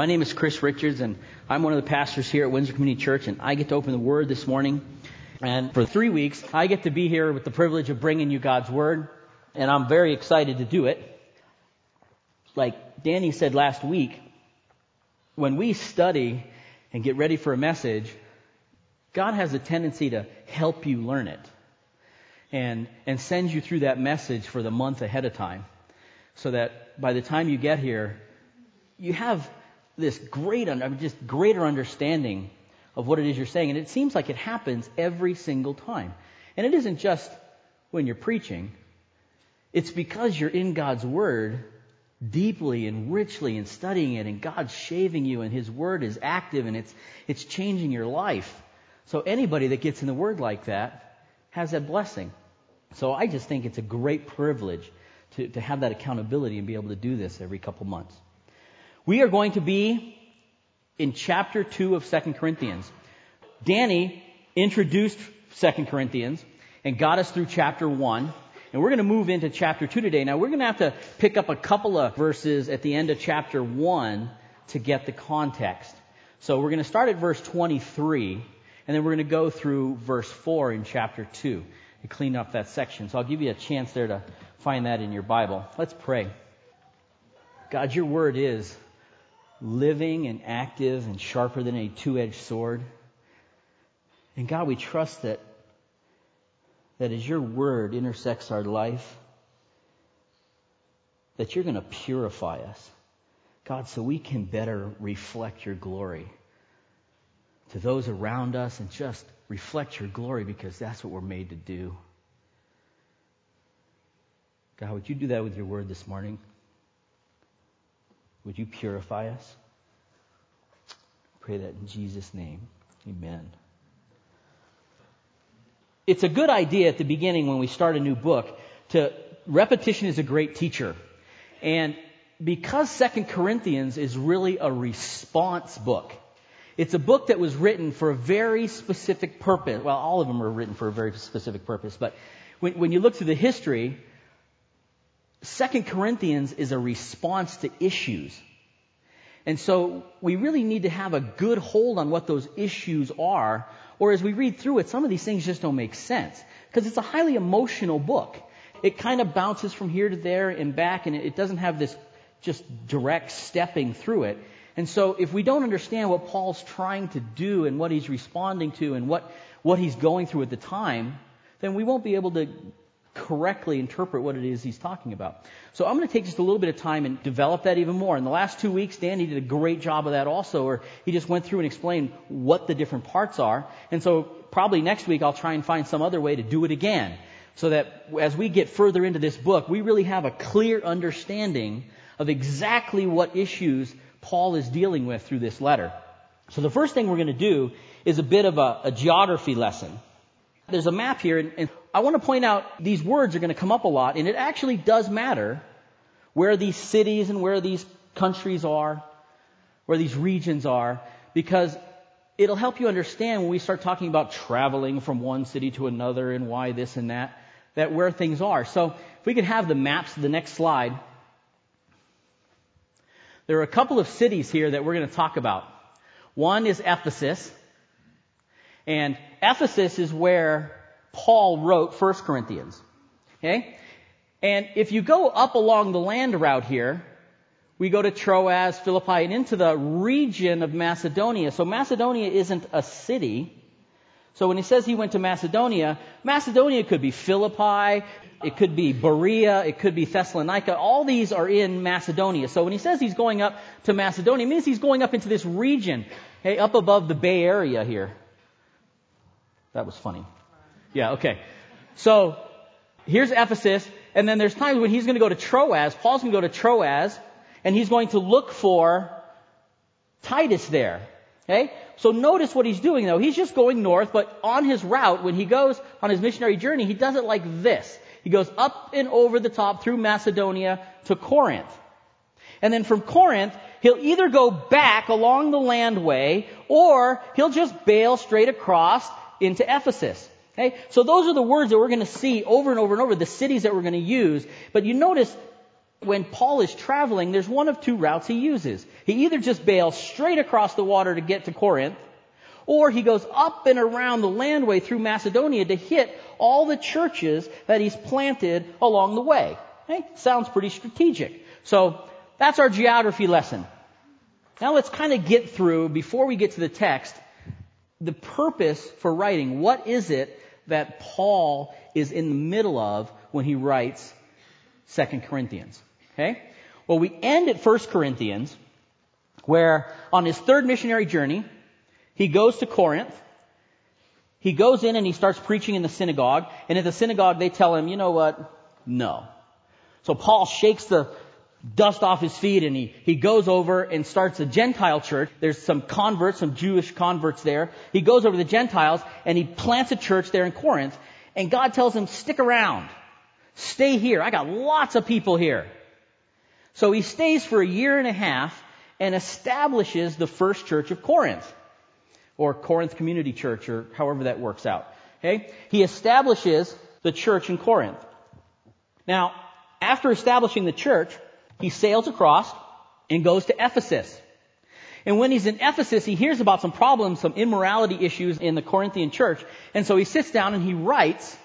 My name is Chris Richards, and I'm one of the pastors here at Windsor Community Church, and I get to open the Word this morning. And for three weeks, I get to be here with the privilege of bringing you God's Word, and I'm very excited to do it. Like Danny said last week, when we study and get ready for a message, God has a tendency to help you learn it and, and send you through that message for the month ahead of time so that by the time you get here, you have this great, I mean, just greater understanding of what it is you're saying. And it seems like it happens every single time. And it isn't just when you're preaching. It's because you're in God's Word deeply and richly and studying it and God's shaving you and His Word is active and it's, it's changing your life. So anybody that gets in the Word like that has that blessing. So I just think it's a great privilege to, to have that accountability and be able to do this every couple months. We are going to be in chapter 2 of 2 Corinthians. Danny introduced 2 Corinthians and got us through chapter 1. And we're going to move into chapter 2 today. Now, we're going to have to pick up a couple of verses at the end of chapter 1 to get the context. So we're going to start at verse 23, and then we're going to go through verse 4 in chapter 2 and clean up that section. So I'll give you a chance there to find that in your Bible. Let's pray. God, your word is living and active and sharper than a two-edged sword. And God, we trust that, that as your word intersects our life, that you're going to purify us. God, so we can better reflect your glory to those around us and just reflect your glory because that's what we're made to do. God, would you do that with your word this morning? Would you purify us? Pray that in Jesus' name. Amen. It's a good idea at the beginning when we start a new book to repetition is a great teacher. And because Second Corinthians is really a response book, it's a book that was written for a very specific purpose. Well, all of them are written for a very specific purpose, but when, when you look through the history, Second Corinthians is a response to issues. And so we really need to have a good hold on what those issues are, or as we read through it, some of these things just don't make sense. Because it's a highly emotional book. It kind of bounces from here to there and back, and it doesn't have this just direct stepping through it. And so if we don't understand what Paul's trying to do and what he's responding to and what, what he's going through at the time, then we won't be able to correctly interpret what it is he's talking about. So I'm going to take just a little bit of time and develop that even more. In the last two weeks, Danny did a great job of that also, where he just went through and explained what the different parts are. And so probably next week I'll try and find some other way to do it again. So that as we get further into this book, we really have a clear understanding of exactly what issues Paul is dealing with through this letter. So the first thing we're going to do is a bit of a, a geography lesson. There's a map here, and, and I want to point out these words are going to come up a lot, and it actually does matter where these cities and where these countries are, where these regions are, because it'll help you understand when we start talking about traveling from one city to another and why this and that, that where things are. So if we could have the maps the next slide. There are a couple of cities here that we're going to talk about. One is Ephesus. And Ephesus is where Paul wrote 1 Corinthians. Okay? And if you go up along the land route here, we go to Troas, Philippi, and into the region of Macedonia. So Macedonia isn't a city. So when he says he went to Macedonia, Macedonia could be Philippi, it could be Berea, it could be Thessalonica. All these are in Macedonia. So when he says he's going up to Macedonia, it means he's going up into this region, okay, up above the Bay Area here. That was funny. Yeah, okay. So here's Ephesus, and then there's times when he's going to go to Troas. Paul's going to go to Troas, and he's going to look for Titus there. Okay? So notice what he's doing though. He's just going north, but on his route, when he goes on his missionary journey, he does it like this. He goes up and over the top through Macedonia to Corinth. And then from Corinth, he'll either go back along the landway, or he'll just bail straight across into Ephesus. Okay? So those are the words that we're going to see over and over and over, the cities that we're going to use. But you notice when Paul is traveling, there's one of two routes he uses. He either just bails straight across the water to get to Corinth, or he goes up and around the landway through Macedonia to hit all the churches that he's planted along the way. Okay? Sounds pretty strategic. So that's our geography lesson. Now let's kind of get through, before we get to the text, the purpose for writing. What is it that Paul is in the middle of when he writes 2 Corinthians? Okay? Well, we end at 1 Corinthians, where on his third missionary journey, he goes to Corinth. He goes in and he starts preaching in the synagogue. And at the synagogue, they tell him, you know what? No. So Paul shakes the dust off his feet and he, he goes over and starts a Gentile church. There's some converts, some Jewish converts there. He goes over to the Gentiles and he plants a church there in Corinth. And God tells him, stick around. Stay here. I got lots of people here. So he stays for a year and a half and establishes the first church of Corinth. Or Corinth Community Church, or however that works out. Okay? He establishes the church in Corinth. Now, after establishing the church, he sails across and goes to Ephesus. And when he's in Ephesus, he hears about some problems, some immorality issues in the Corinthian church. And so he sits down and he writes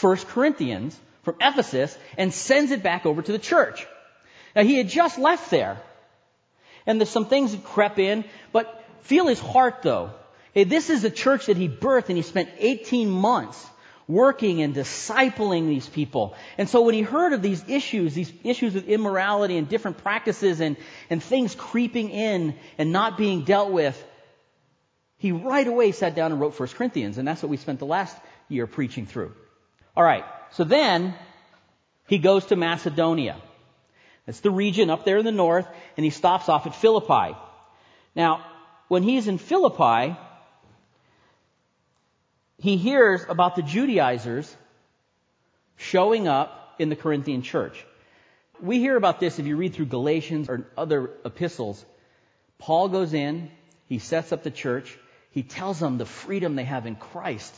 1 Corinthians from Ephesus and sends it back over to the church. Now he had just left there. And there's some things that crept in, but feel his heart though. Hey, this is a church that he birthed and he spent 18 months working and discipling these people. And so when he heard of these issues, these issues with immorality and different practices and, and things creeping in and not being dealt with, he right away sat down and wrote 1 Corinthians. And that's what we spent the last year preaching through. All right. So then he goes to Macedonia. That's the region up there in the north, and he stops off at Philippi. Now, when he's in Philippi, he hears about the Judaizers showing up in the Corinthian church. We hear about this if you read through Galatians or other epistles. Paul goes in, he sets up the church, he tells them the freedom they have in Christ.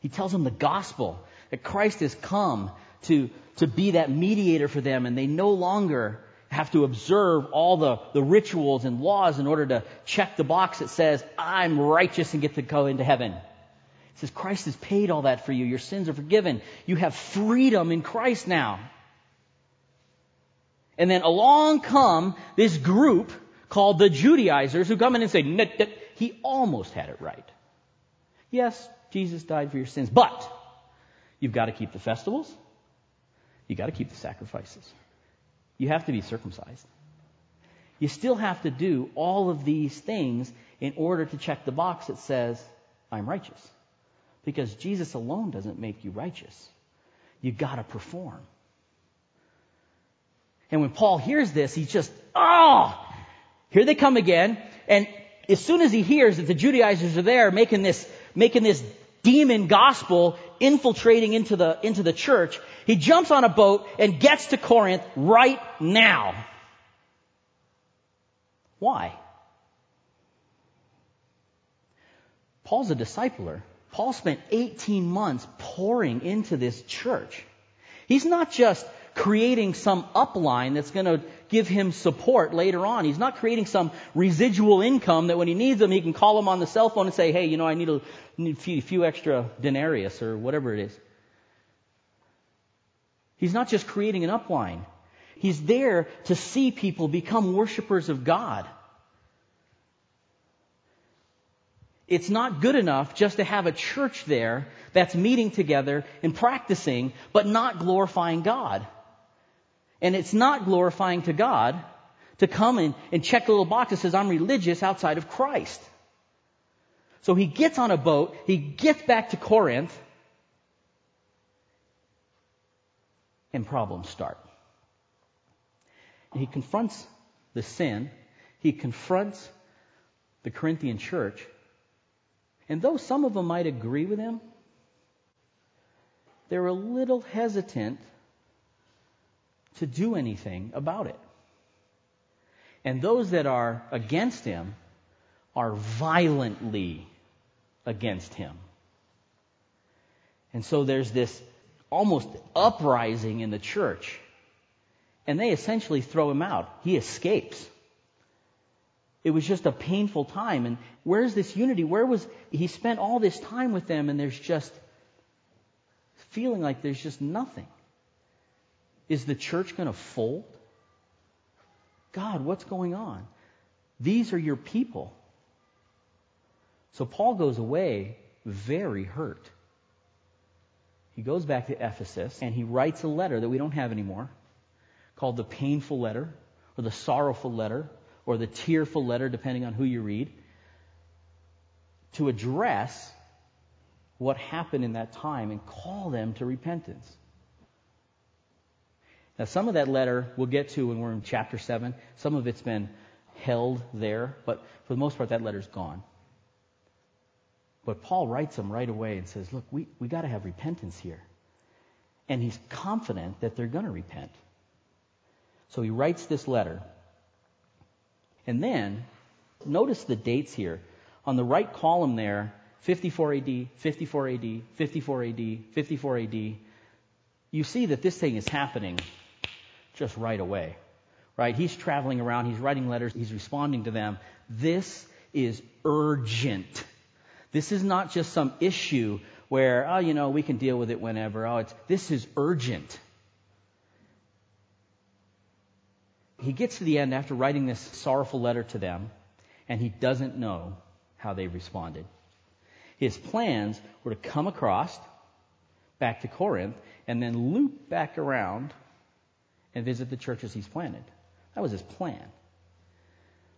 He tells them the gospel, that Christ has come to, to be that mediator for them, and they no longer have to observe all the, the rituals and laws in order to check the box that says, I'm righteous and get to go into heaven. Says, Christ has paid all that for you. Your sins are forgiven. You have freedom in Christ now. And then along come this group called the Judaizers who come in and say, he almost had it right. Yes, Jesus died for your sins, but you've got to keep the festivals. You've got to keep the sacrifices. You have to be circumcised. You still have to do all of these things in order to check the box that says, I'm righteous. Because Jesus alone doesn't make you righteous. You gotta perform. And when Paul hears this, he's just, oh, here they come again. And as soon as he hears that the Judaizers are there making this, making this demon gospel infiltrating into the, into the church, he jumps on a boat and gets to Corinth right now. Why? Paul's a discipler. Paul spent 18 months pouring into this church. He's not just creating some upline that's going to give him support later on. He's not creating some residual income that when he needs them, he can call them on the cell phone and say, hey, you know, I need a, need a few, extra denarius or whatever it is. He's not just creating an upline. He's there to see people become worshipers of God. It's not good enough just to have a church there that's meeting together and practicing, but not glorifying God. And it's not glorifying to God to come in and check the little box that says, I'm religious outside of Christ. So he gets on a boat, he gets back to Corinth, and problems start. And he confronts the sin, he confronts the Corinthian church, and though some of them might agree with him, they're a little hesitant to do anything about it. And those that are against him are violently against him. And so there's this almost uprising in the church. And they essentially throw him out. He escapes. It was just a painful time. And where's this unity? Where was, he spent all this time with them and there's just feeling like there's just nothing. Is the church going to fold? God, what's going on? These are your people. So Paul goes away very hurt. He goes back to Ephesus and he writes a letter that we don't have anymore called the painful letter or the sorrowful letter or the tearful letter, depending on who you read, to address what happened in that time and call them to repentance. Now, some of that letter we'll get to when we're in chapter 7. Some of it's been held there, but for the most part, that letter's gone. But Paul writes them right away and says, Look, we, we got to have repentance here. And he's confident that they're going to repent. So he writes this letter. And then, notice the dates here. On the right column there, 54 AD, 54 AD, 54 AD, 54 AD. You see that this thing is happening just right away. Right? He's traveling around, he's writing letters, he's responding to them. This is urgent. This is not just some issue where, oh, you know, we can deal with it whenever. Oh, it's, this is urgent. He gets to the end after writing this sorrowful letter to them, and he doesn't know how they responded. His plans were to come across back to Corinth and then loop back around and visit the churches he's planted. That was his plan.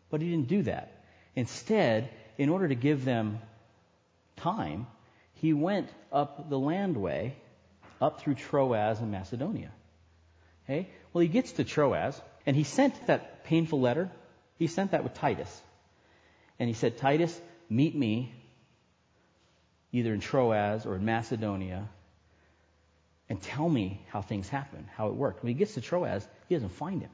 But he didn't do that. Instead, in order to give them time, he went up the landway up through Troas and Macedonia. Okay? Well, he gets to Troas, and he sent that painful letter. He sent that with Titus. And he said, Titus, meet me either in Troas or in Macedonia and tell me how things happen, how it worked. When he gets to Troas, he doesn't find him.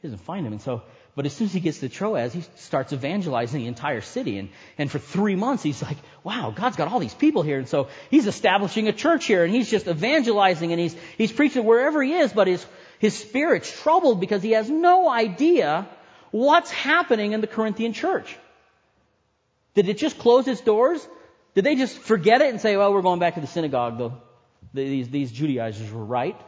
He doesn't find him. And so, but as soon as he gets to Troas, he starts evangelizing the entire city. And, and for three months, he's like, wow, God's got all these people here. And so he's establishing a church here and he's just evangelizing and he's, he's preaching wherever he is, but his, his spirit's troubled because he has no idea what's happening in the Corinthian church. Did it just close its doors? Did they just forget it and say, well, we're going back to the synagogue though? These, these Judaizers were right.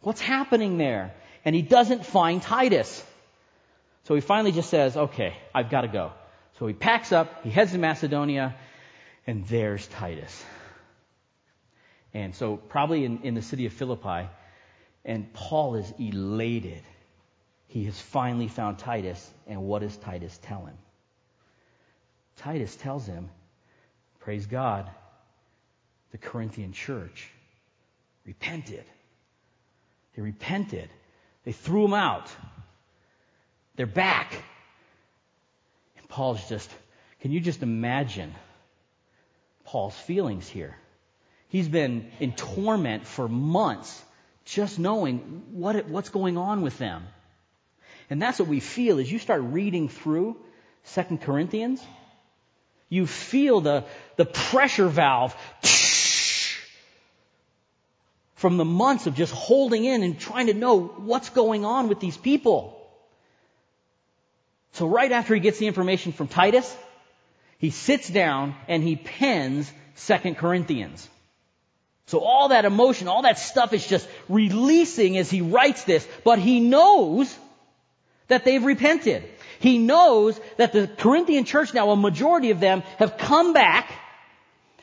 What's happening there? And he doesn't find Titus. So he finally just says, okay, I've got to go. So he packs up, he heads to Macedonia, and there's Titus. And so probably in, in the city of Philippi, and Paul is elated. He has finally found Titus, and what does Titus tell him? Titus tells him, praise God, the Corinthian church repented. They repented. They threw him out. They're back. And Paul's just, can you just imagine Paul's feelings here? He's been in torment for months just knowing what, what's going on with them. And that's what we feel as you start reading through Second Corinthians. You feel the, the pressure valve from the months of just holding in and trying to know what's going on with these people. So right after he gets the information from Titus, he sits down and he pens Second Corinthians. So all that emotion, all that stuff is just releasing as he writes this, but he knows that they've repented. He knows that the Corinthian church now, a majority of them have come back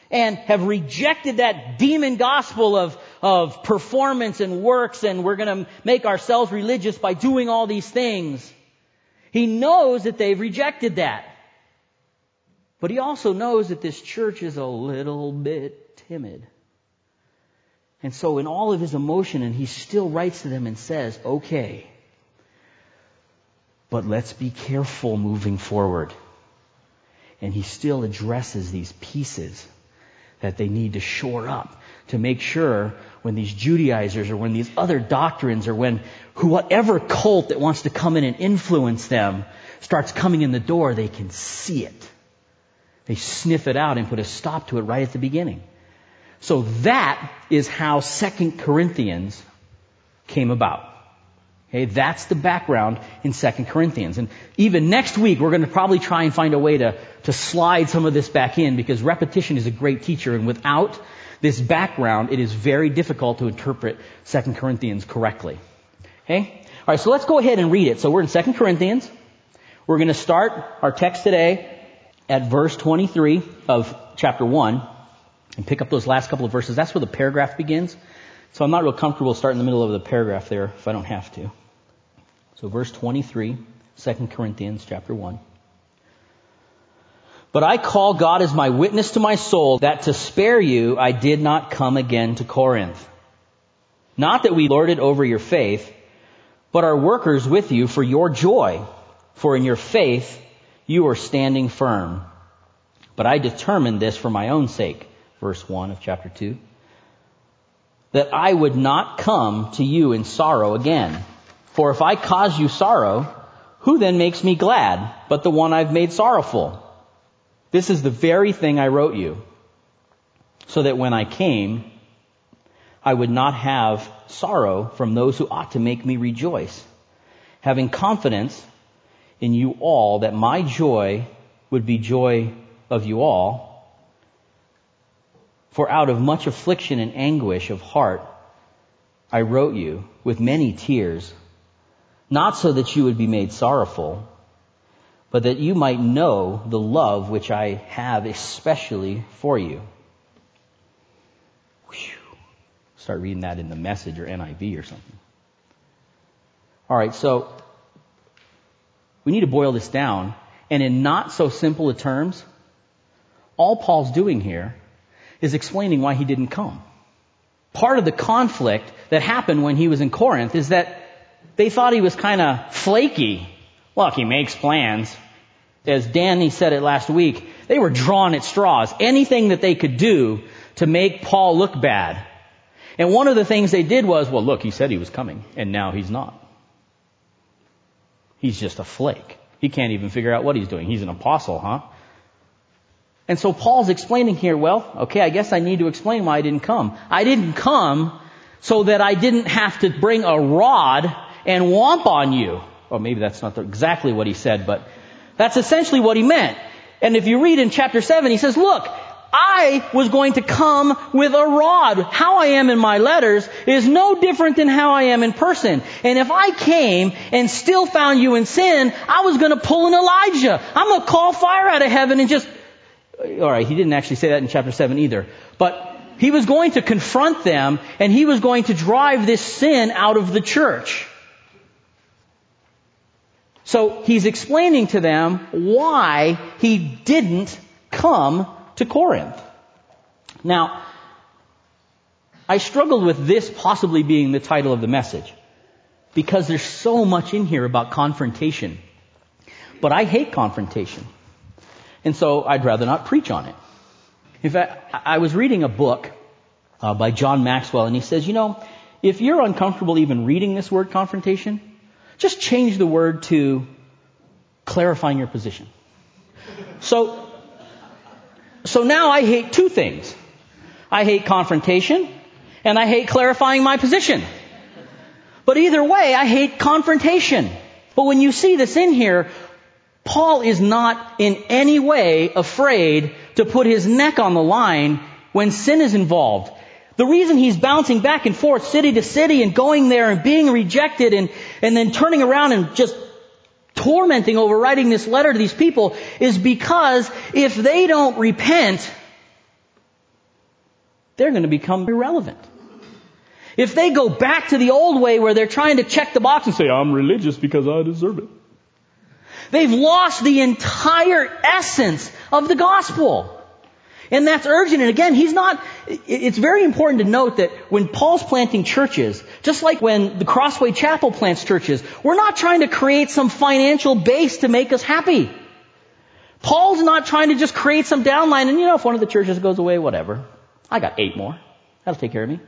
and have rejected that demon gospel of, of performance and works and we're going to make ourselves religious by doing all these things. He knows that they've rejected that. But he also knows that this church is a little bit timid. And so in all of his emotion, and he still writes to them and says, okay, but let's be careful moving forward. And he still addresses these pieces that they need to shore up to make sure when these Judaizers or when these other doctrines or when whatever cult that wants to come in and influence them starts coming in the door, they can see it. They sniff it out and put a stop to it right at the beginning. So that is how Second Corinthians came about. Okay, that's the background in 2 Corinthians. And even next week, we're going to probably try and find a way to, to slide some of this back in because repetition is a great teacher. And without this background, it is very difficult to interpret 2 Corinthians correctly. Okay? Alright, so let's go ahead and read it. So we're in 2 Corinthians. We're going to start our text today at verse 23 of chapter 1 and pick up those last couple of verses. That's where the paragraph begins. So I'm not real comfortable starting in the middle of the paragraph there if I don't have to. So verse 23, 2 Corinthians chapter 1. But I call God as my witness to my soul that to spare you I did not come again to Corinth. Not that we lorded over your faith, but are workers with you for your joy. For in your faith you are standing firm. But I determined this for my own sake. Verse 1 of chapter 2. That I would not come to you in sorrow again. For if I cause you sorrow, who then makes me glad but the one I've made sorrowful? This is the very thing I wrote you, so that when I came, I would not have sorrow from those who ought to make me rejoice, having confidence in you all that my joy would be joy of you all. For out of much affliction and anguish of heart, I wrote you with many tears not so that you would be made sorrowful, but that you might know the love which I have especially for you. Whew. Start reading that in the message or NIV or something. Alright, so we need to boil this down, and in not so simple a terms, all Paul's doing here is explaining why he didn't come. Part of the conflict that happened when he was in Corinth is that they thought he was kind of flaky. Look, he makes plans. As Danny said it last week, they were drawn at straws. Anything that they could do to make Paul look bad. And one of the things they did was, well, look, he said he was coming, and now he's not. He's just a flake. He can't even figure out what he's doing. He's an apostle, huh? And so Paul's explaining here, well, okay, I guess I need to explain why I didn't come. I didn't come so that I didn't have to bring a rod and womp on you. Or maybe that's not exactly what he said, but that's essentially what he meant. And if you read in chapter 7, he says, look, I was going to come with a rod. How I am in my letters is no different than how I am in person. And if I came and still found you in sin, I was going to pull an Elijah. I'm going to call fire out of heaven and just, alright, he didn't actually say that in chapter 7 either. But he was going to confront them and he was going to drive this sin out of the church. So he's explaining to them why he didn't come to Corinth. Now, I struggled with this possibly being the title of the message because there's so much in here about confrontation. But I hate confrontation. And so I'd rather not preach on it. In fact, I was reading a book uh, by John Maxwell and he says, you know, if you're uncomfortable even reading this word confrontation, just change the word to clarifying your position. So, so now I hate two things. I hate confrontation and I hate clarifying my position. But either way, I hate confrontation. But when you see this in here, Paul is not in any way afraid to put his neck on the line when sin is involved. The reason he's bouncing back and forth city to city and going there and being rejected and, and then turning around and just tormenting over writing this letter to these people is because if they don't repent, they're going to become irrelevant. If they go back to the old way where they're trying to check the box and say, I'm religious because I deserve it. They've lost the entire essence of the gospel. And that's urgent. And again, he's not, it's very important to note that when Paul's planting churches, just like when the Crossway Chapel plants churches, we're not trying to create some financial base to make us happy. Paul's not trying to just create some downline and you know, if one of the churches goes away, whatever. I got eight more. That'll take care of me.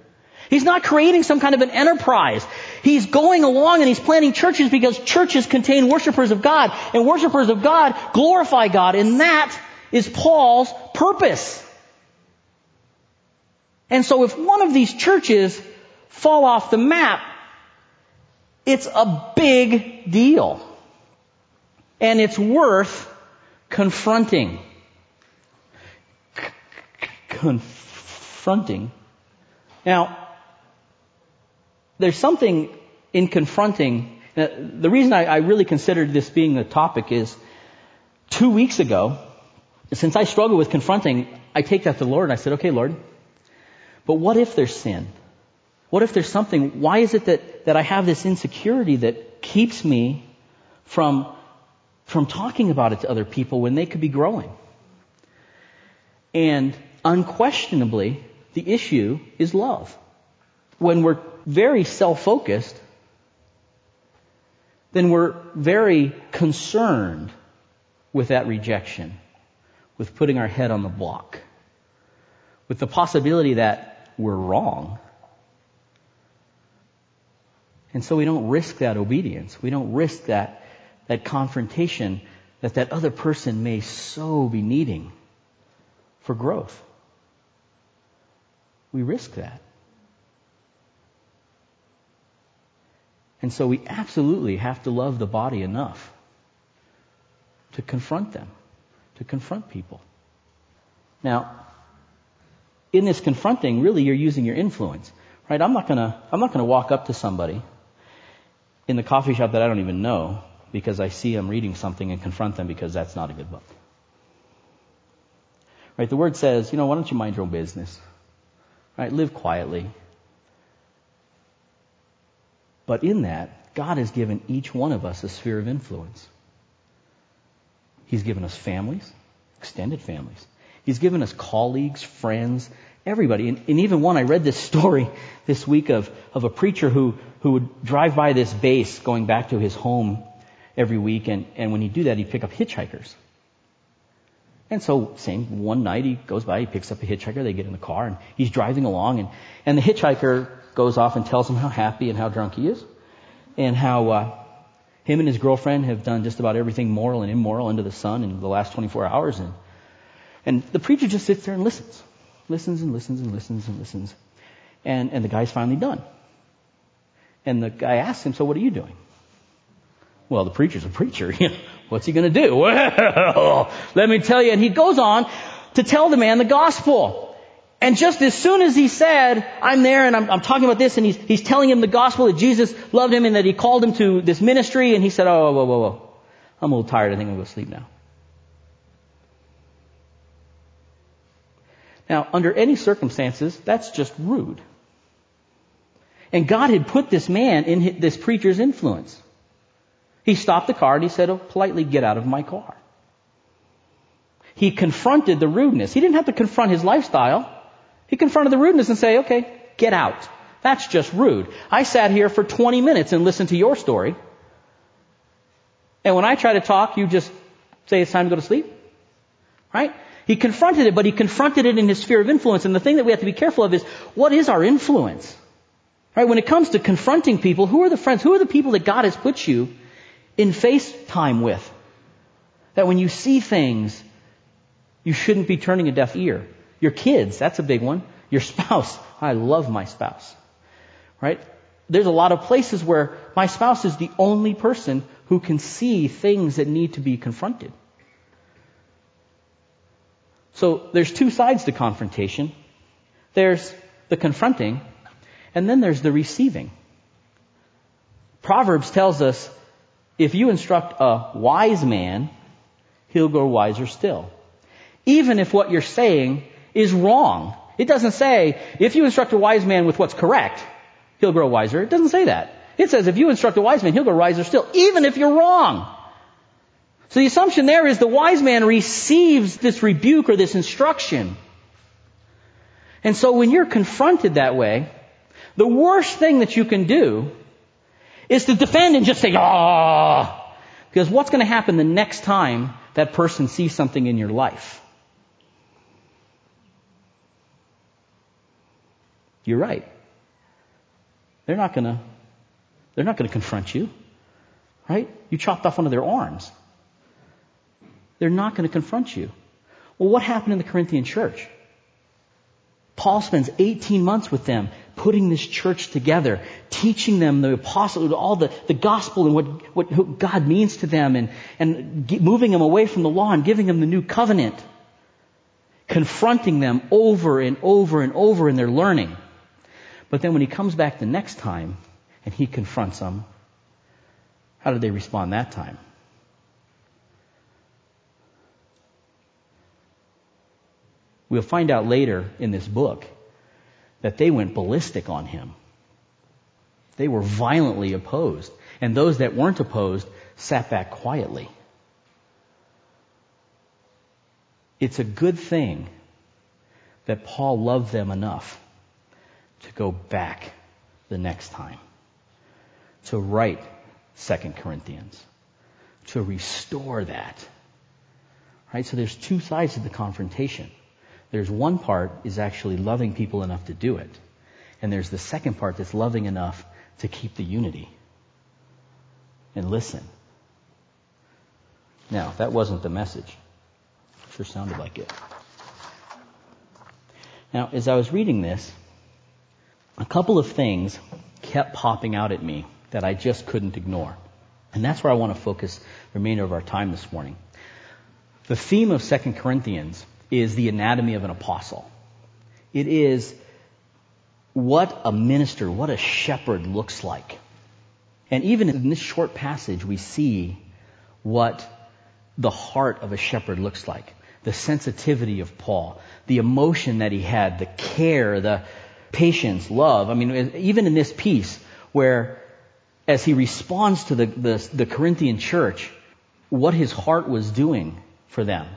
He's not creating some kind of an enterprise. He's going along and he's planting churches because churches contain worshipers of God and worshipers of God glorify God and that is Paul's purpose. And so if one of these churches fall off the map, It's a big deal. And it's worth confronting. confronting. Now, there's something in confronting. the reason I, I really considered this being the topic is two weeks ago, since I struggle with confronting, I take that to the Lord and I said, okay, Lord, but what if there's sin? What if there's something, why is it that, that I have this insecurity that keeps me from, from talking about it to other people when they could be growing? And unquestionably, the issue is love. When we're very self-focused, then we're very concerned with that rejection, with putting our head on the block, with the possibility that we're wrong. And so we don't risk that obedience. We don't risk that, that confrontation that that other person may so be needing for growth. We risk that. And so we absolutely have to love the body enough to confront them, to confront people. Now, in this confronting, really you're using your influence, right? I'm not gonna, I'm not gonna walk up to somebody in the coffee shop that I don't even know because I see them reading something and confront them because that's not a good book. Right? The word says, you know, why don't you mind your own business? Right? Live quietly. But in that, God has given each one of us a sphere of influence. He's given us families, extended families. He's given us colleagues, friends, everybody. And, and, even one, I read this story this week of, of a preacher who, who would drive by this base going back to his home every week. And, and when he'd do that, he'd pick up hitchhikers. And so, same one night he goes by, he picks up a hitchhiker, they get in the car, and he's driving along, and, and the hitchhiker goes off and tells him how happy and how drunk he is, and how uh, him and his girlfriend have done just about everything moral and immoral under the sun in the last 24 hours, and and the preacher just sits there and listens, listens and listens and listens and listens, and and the guy's finally done. And the guy asks him, "So what are you doing?" Well, the preacher's a preacher. What's he going to do? Well, let me tell you. And he goes on to tell the man the gospel. And just as soon as he said, I'm there and I'm, I'm, talking about this and he's, he's telling him the gospel that Jesus loved him and that he called him to this ministry and he said, oh, whoa, whoa, whoa. I'm a little tired. I think I'm going to sleep now. Now, under any circumstances, that's just rude. And God had put this man in this preacher's influence. He stopped the car and he said, oh, politely get out of my car. He confronted the rudeness. He didn't have to confront his lifestyle. He confronted the rudeness and say, okay, get out. That's just rude. I sat here for 20 minutes and listened to your story. And when I try to talk, you just say it's time to go to sleep. Right? He confronted it, but he confronted it in his sphere of influence. And the thing that we have to be careful of is, what is our influence? Right? When it comes to confronting people, who are the friends? Who are the people that God has put you in face time with. That when you see things, you shouldn't be turning a deaf ear. Your kids, that's a big one. Your spouse, I love my spouse. Right? There's a lot of places where my spouse is the only person who can see things that need to be confronted. So there's two sides to confrontation. There's the confronting, and then there's the receiving. Proverbs tells us if you instruct a wise man, he'll grow wiser still. Even if what you're saying is wrong. It doesn't say, if you instruct a wise man with what's correct, he'll grow wiser. It doesn't say that. It says, if you instruct a wise man, he'll grow wiser still, even if you're wrong. So the assumption there is the wise man receives this rebuke or this instruction. And so when you're confronted that way, the worst thing that you can do is to defend and just say, ah. Because what's going to happen the next time that person sees something in your life? You're right. They're not going to, they're not going to confront you. Right? You chopped off one of their arms. They're not going to confront you. Well, what happened in the Corinthian church? Paul spends 18 months with them, putting this church together, teaching them the apostle, all the, the gospel and what, what God means to them and, and moving them away from the law and giving them the new covenant. Confronting them over and over and over in their learning. But then when he comes back the next time and he confronts them, how do they respond that time? We'll find out later in this book that they went ballistic on him. They were violently opposed. And those that weren't opposed sat back quietly. It's a good thing that Paul loved them enough to go back the next time, to write Second Corinthians, to restore that. Right? So there's two sides to the confrontation. There's one part is actually loving people enough to do it. And there's the second part that's loving enough to keep the unity and listen. Now, that wasn't the message. Sure sounded like it. Now, as I was reading this, a couple of things kept popping out at me that I just couldn't ignore. And that's where I want to focus the remainder of our time this morning. The theme of 2 Corinthians is the anatomy of an apostle. It is what a minister, what a shepherd looks like. And even in this short passage, we see what the heart of a shepherd looks like. The sensitivity of Paul, the emotion that he had, the care, the patience, love. I mean, even in this piece where as he responds to the, the, the Corinthian church, what his heart was doing for them.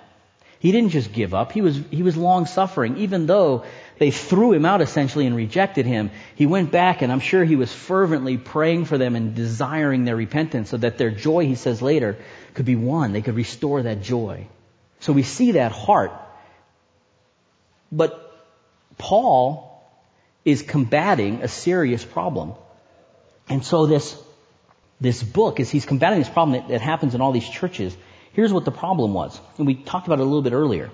He didn't just give up. He was, he was long suffering. Even though they threw him out essentially and rejected him, he went back and I'm sure he was fervently praying for them and desiring their repentance so that their joy, he says later, could be won. They could restore that joy. So we see that heart. But Paul is combating a serious problem. And so this, this book, as he's combating this problem that, that happens in all these churches, Here's what the problem was. And we talked about it a little bit earlier.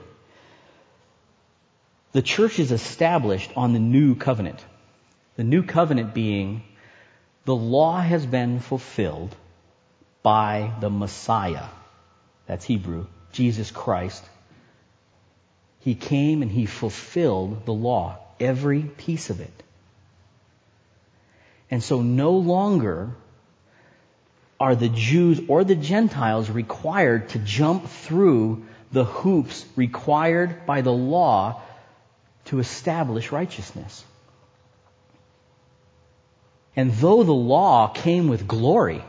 The church is established on the new covenant. The new covenant being the law has been fulfilled by the Messiah. That's Hebrew. Jesus Christ. He came and he fulfilled the law. Every piece of it. And so no longer are the Jews or the Gentiles required to jump through the hoops required by the law to establish righteousness? And though the law came with glory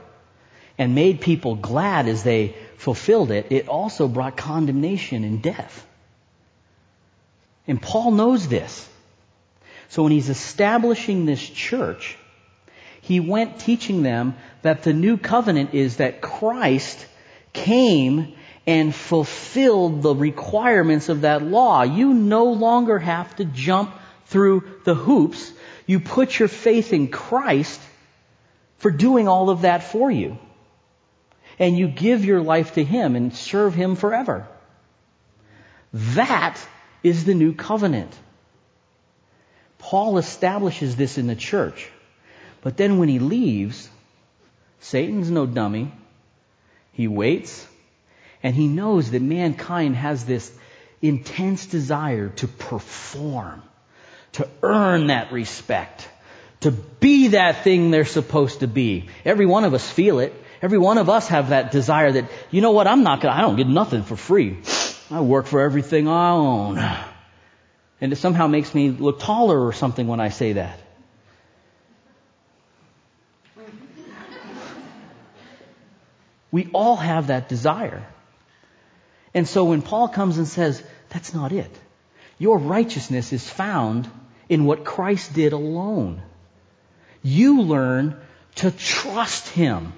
and made people glad as they fulfilled it, it also brought condemnation and death. And Paul knows this. So when he's establishing this church, he went teaching them that the new covenant is that Christ came and fulfilled the requirements of that law. You no longer have to jump through the hoops. You put your faith in Christ for doing all of that for you. And you give your life to Him and serve Him forever. That is the new covenant. Paul establishes this in the church. But then when he leaves, Satan's no dummy. He waits and he knows that mankind has this intense desire to perform, to earn that respect, to be that thing they're supposed to be. Every one of us feel it. Every one of us have that desire that, you know what, I'm not gonna, I don't get nothing for free. I work for everything I own. And it somehow makes me look taller or something when I say that. We all have that desire. And so when Paul comes and says, that's not it. Your righteousness is found in what Christ did alone. You learn to trust Him.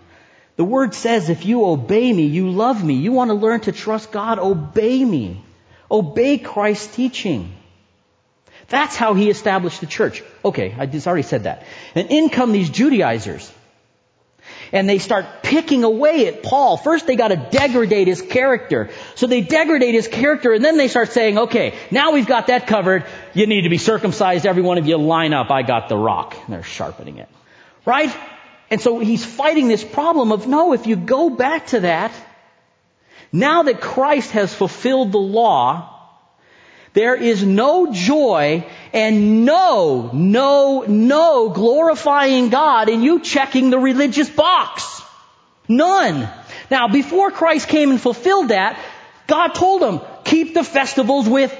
The word says, if you obey me, you love me. You want to learn to trust God, obey me. Obey Christ's teaching. That's how he established the church. Okay, I just already said that. And in come these Judaizers. and they start picking away at Paul. First they gotta degrade his character. So they degrade his character and then they start saying, okay, now we've got that covered. You need to be circumcised. Every one of you line up. I got the rock. And they're sharpening it. Right? And so he's fighting this problem of no, if you go back to that, now that Christ has fulfilled the law, there is no joy and no, no, no glorifying God in you checking the religious box. None. Now, before Christ came and fulfilled that, God told him, keep the festivals with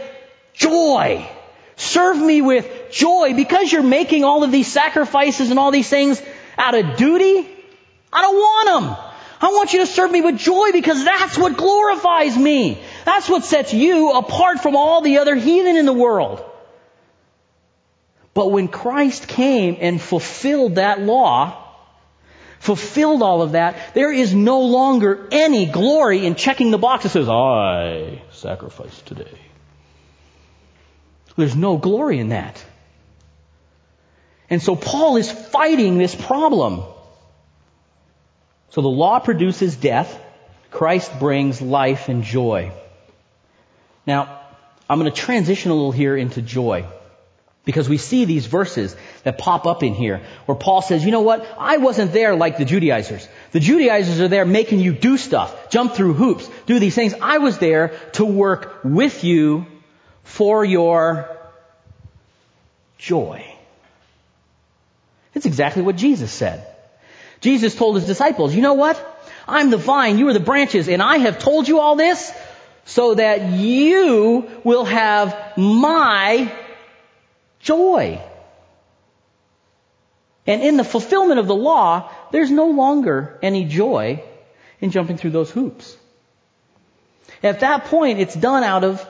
joy. Serve me with joy because you're making all of these sacrifices and all these things out of duty. I don't want them. I want you to serve me with joy because that's what glorifies me. That's what sets you apart from all the other heathen in the world. But when Christ came and fulfilled that law, fulfilled all of that, there is no longer any glory in checking the box that says, I sacrifice today. There's no glory in that. And so Paul is fighting this problem. So the law produces death. Christ brings life and joy. Now, I'm going to transition a little here into joy. Because we see these verses that pop up in here where Paul says, you know what? I wasn't there like the Judaizers. The Judaizers are there making you do stuff, jump through hoops, do these things. I was there to work with you for your joy. It's exactly what Jesus said. Jesus told his disciples, you know what? I'm the vine, you are the branches, and I have told you all this so that you will have my joy. And in the fulfillment of the law, there's no longer any joy in jumping through those hoops. At that point, it's done out of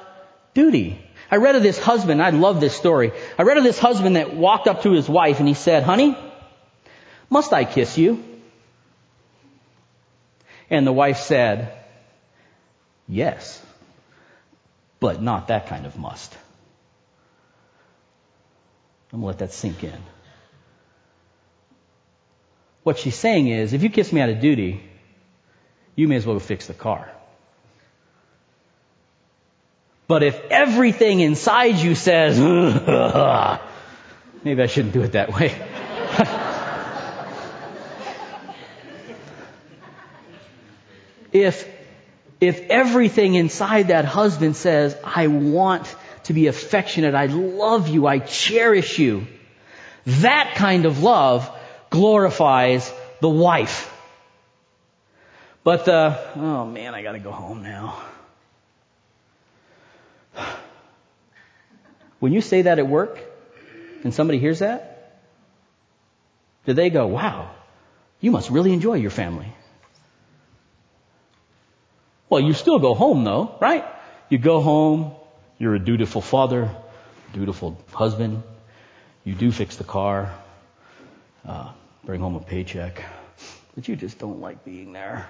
duty. I read of this husband, I love this story. I read of this husband that walked up to his wife and he said, honey, must I kiss you? And the wife said, yes, but not that kind of must. I'm gonna let that sink in. What she's saying is, if you kiss me out of duty, you may as well go fix the car. But if everything inside you says, maybe I shouldn't do it that way. if, if everything inside that husband says, I want to be affectionate, I love you, I cherish you, that kind of love glorifies the wife. But the, oh man, I gotta go home now. When you say that at work and somebody hears that, do they go, wow, you must really enjoy your family? Well, you still go home though, right? You go home, you're a dutiful father, dutiful husband, you do fix the car, uh, bring home a paycheck, but you just don't like being there.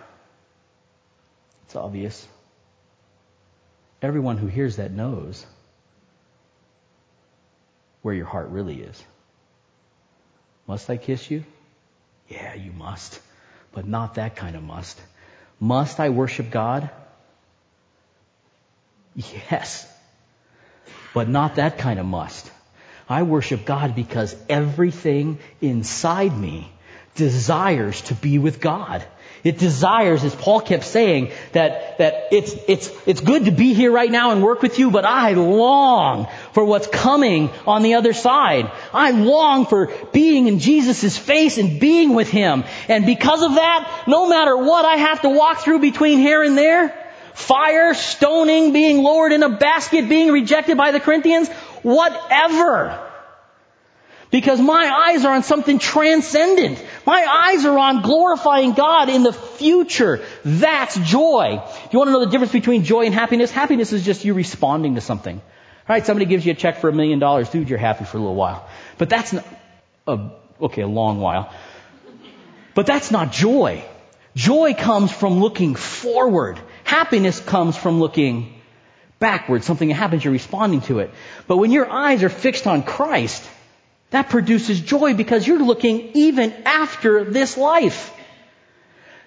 It's obvious. Everyone who hears that knows where your heart really is. Must I kiss you? Yeah, you must. But not that kind of must. Must I worship God? Yes. But not that kind of must. I worship God because everything inside me desires to be with God. It desires, as Paul kept saying, that, that it's, it's, it's good to be here right now and work with you, but I long for what's coming on the other side. I long for being in Jesus' face and being with Him. And because of that, no matter what I have to walk through between here and there, fire, stoning, being lowered in a basket, being rejected by the Corinthians, whatever. Because my eyes are on something transcendent. My eyes are on glorifying God in the future. That's joy. You want to know the difference between joy and happiness, happiness is just you responding to something. Alright, Somebody gives you a check for a million dollars, dude, you're happy for a little while. But that's not, a, okay, a long while. But that's not joy. Joy comes from looking forward. Happiness comes from looking backward. Something happens, you're responding to it. But when your eyes are fixed on Christ, that produces joy because you're looking even after this life.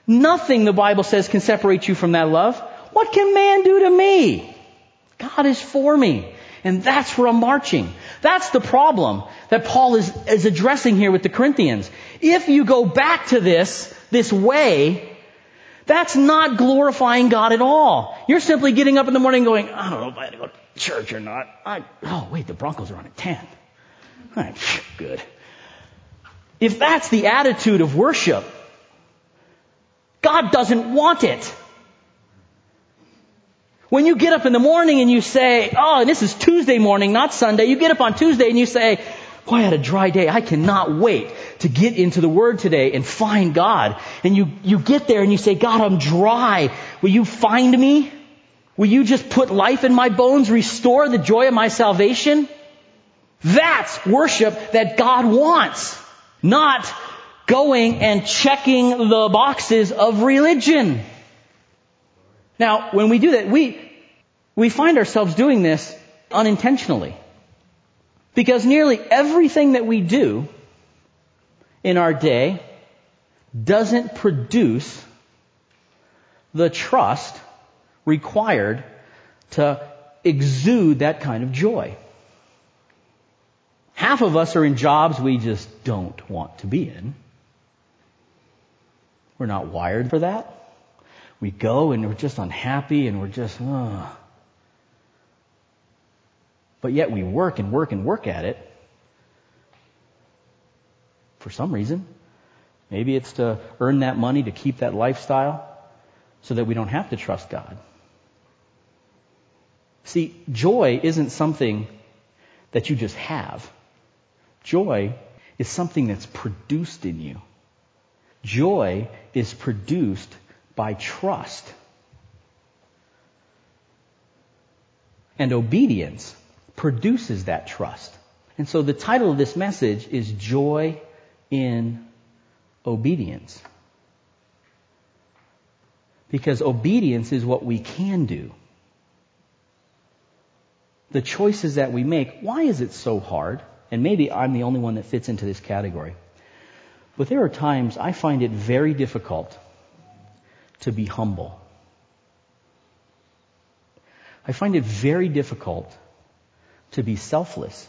Nothing, the Bible says, can separate you from that love. What can man do to me? God is for me. And that's where I'm marching. That's the problem that Paul is, is addressing here with the Corinthians. If you go back to this, this way, that's not glorifying God at all. You're simply getting up in the morning going, I don't know if I had to go to church or not. I, oh wait, the Broncos are on at 10. Right, good. If that's the attitude of worship, God doesn't want it. When you get up in the morning and you say, oh, and this is Tuesday morning, not Sunday, you get up on Tuesday and you say, boy, I had a dry day. I cannot wait to get into the Word today and find God. And you, you get there and you say, God, I'm dry. Will you find me? Will you just put life in my bones, restore the joy of my salvation? That's worship that God wants. Not going and checking the boxes of religion. Now, when we do that, we, we find ourselves doing this unintentionally. Because nearly everything that we do in our day doesn't produce the trust required to exude that kind of joy. Half of us are in jobs we just don't want to be in. We're not wired for that. We go and we're just unhappy and we're just, oh. But yet we work and work and work at it for some reason. Maybe it's to earn that money to keep that lifestyle so that we don't have to trust God. See, joy isn't something that you just have. Joy is something that's produced in you. Joy is produced by trust. And obedience produces that trust. And so the title of this message is Joy in Obedience. Because obedience is what we can do. The choices that we make, why is it so hard? And maybe I'm the only one that fits into this category. But there are times I find it very difficult to be humble. I find it very difficult to be selfless.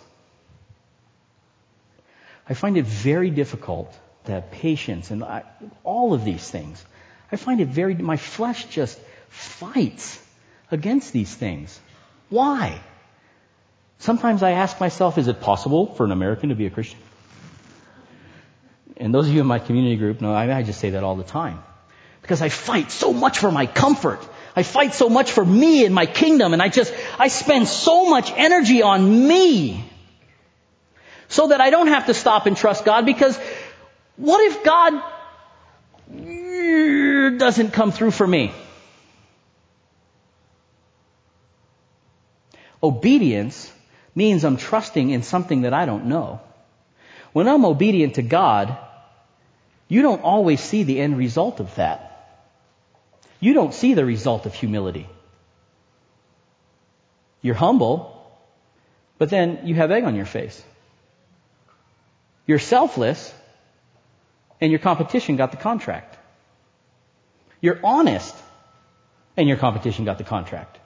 I find it very difficult to have patience and I, all of these things. I find it very, my flesh just fights against these things. Why? Sometimes I ask myself, is it possible for an American to be a Christian? And those of you in my community group know I, I just say that all the time. Because I fight so much for my comfort. I fight so much for me and my kingdom and I just, I spend so much energy on me. So that I don't have to stop and trust God because what if God doesn't come through for me? Obedience means I'm trusting in something that I don't know. When I'm obedient to God, you don't always see the end result of that. You don't see the result of humility. You're humble, but then you have egg on your face. You're selfless, and your competition got the contract. You're honest, and your competition got the contract.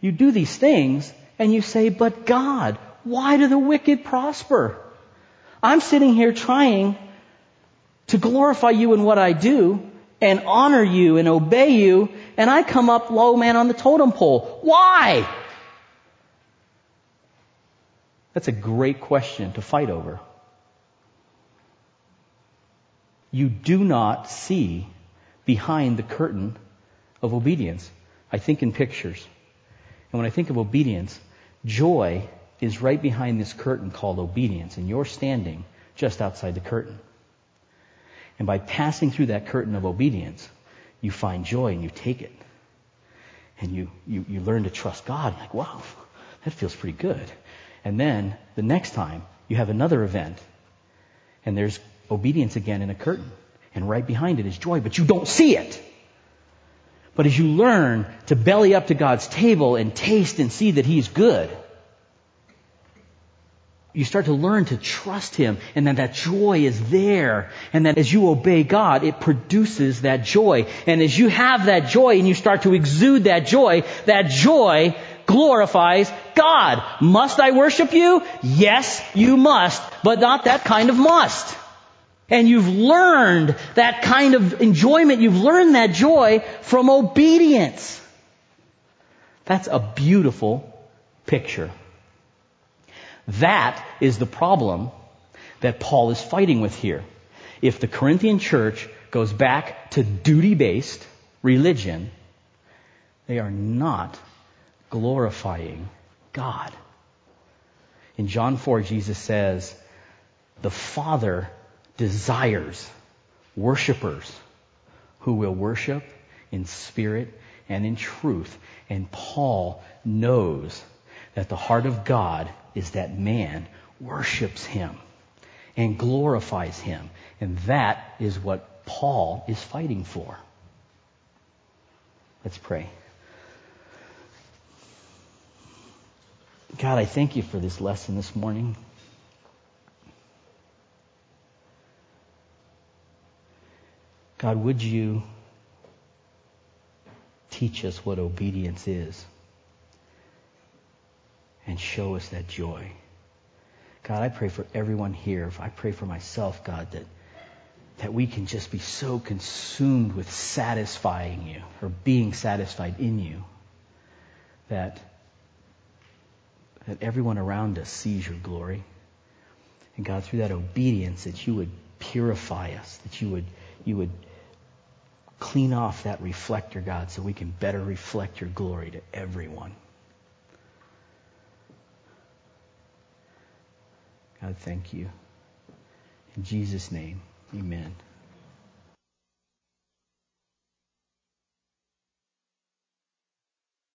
You do these things, and you say, but God, why do the wicked prosper? I'm sitting here trying to glorify you in what I do and honor you and obey you, and I come up low man on the totem pole. Why? That's a great question to fight over. You do not see behind the curtain of obedience. I think in pictures. And when I think of obedience, joy is right behind this curtain called obedience, and you're standing just outside the curtain. And by passing through that curtain of obedience, you find joy and you take it. And you, you, you learn to trust God. Like, wow, that feels pretty good. And then the next time you have another event and there's obedience again in a curtain. And right behind it is joy, but you don't see it. But as you learn to belly up to God's table and taste and see that He's good, you start to learn to trust Him and that that joy is there. And that as you obey God, it produces that joy. And as you have that joy and you start to exude that joy, that joy glorifies God. Must I worship you? Yes, you must, but not that kind of must. And you've learned that kind of enjoyment, you've learned that joy from obedience. That's a beautiful picture. That is the problem that Paul is fighting with here. If the Corinthian church goes back to duty based religion, they are not glorifying God. In John 4, Jesus says, The Father desires worshipers who will worship in spirit and in truth. And Paul knows that the heart of God is that man worships him and glorifies him. And that is what Paul is fighting for. Let's pray. God, I thank you for this lesson this morning. God, would you teach us what obedience is and show us that joy? God, I pray for everyone here. I pray for myself, God, that, that we can just be so consumed with satisfying you or being satisfied in you that, that everyone around us sees your glory. And God, through that obedience, that you would purify us, that you would, you would clean off that reflector, God, so we can better reflect your glory to everyone. God, thank you. In Jesus' name, amen.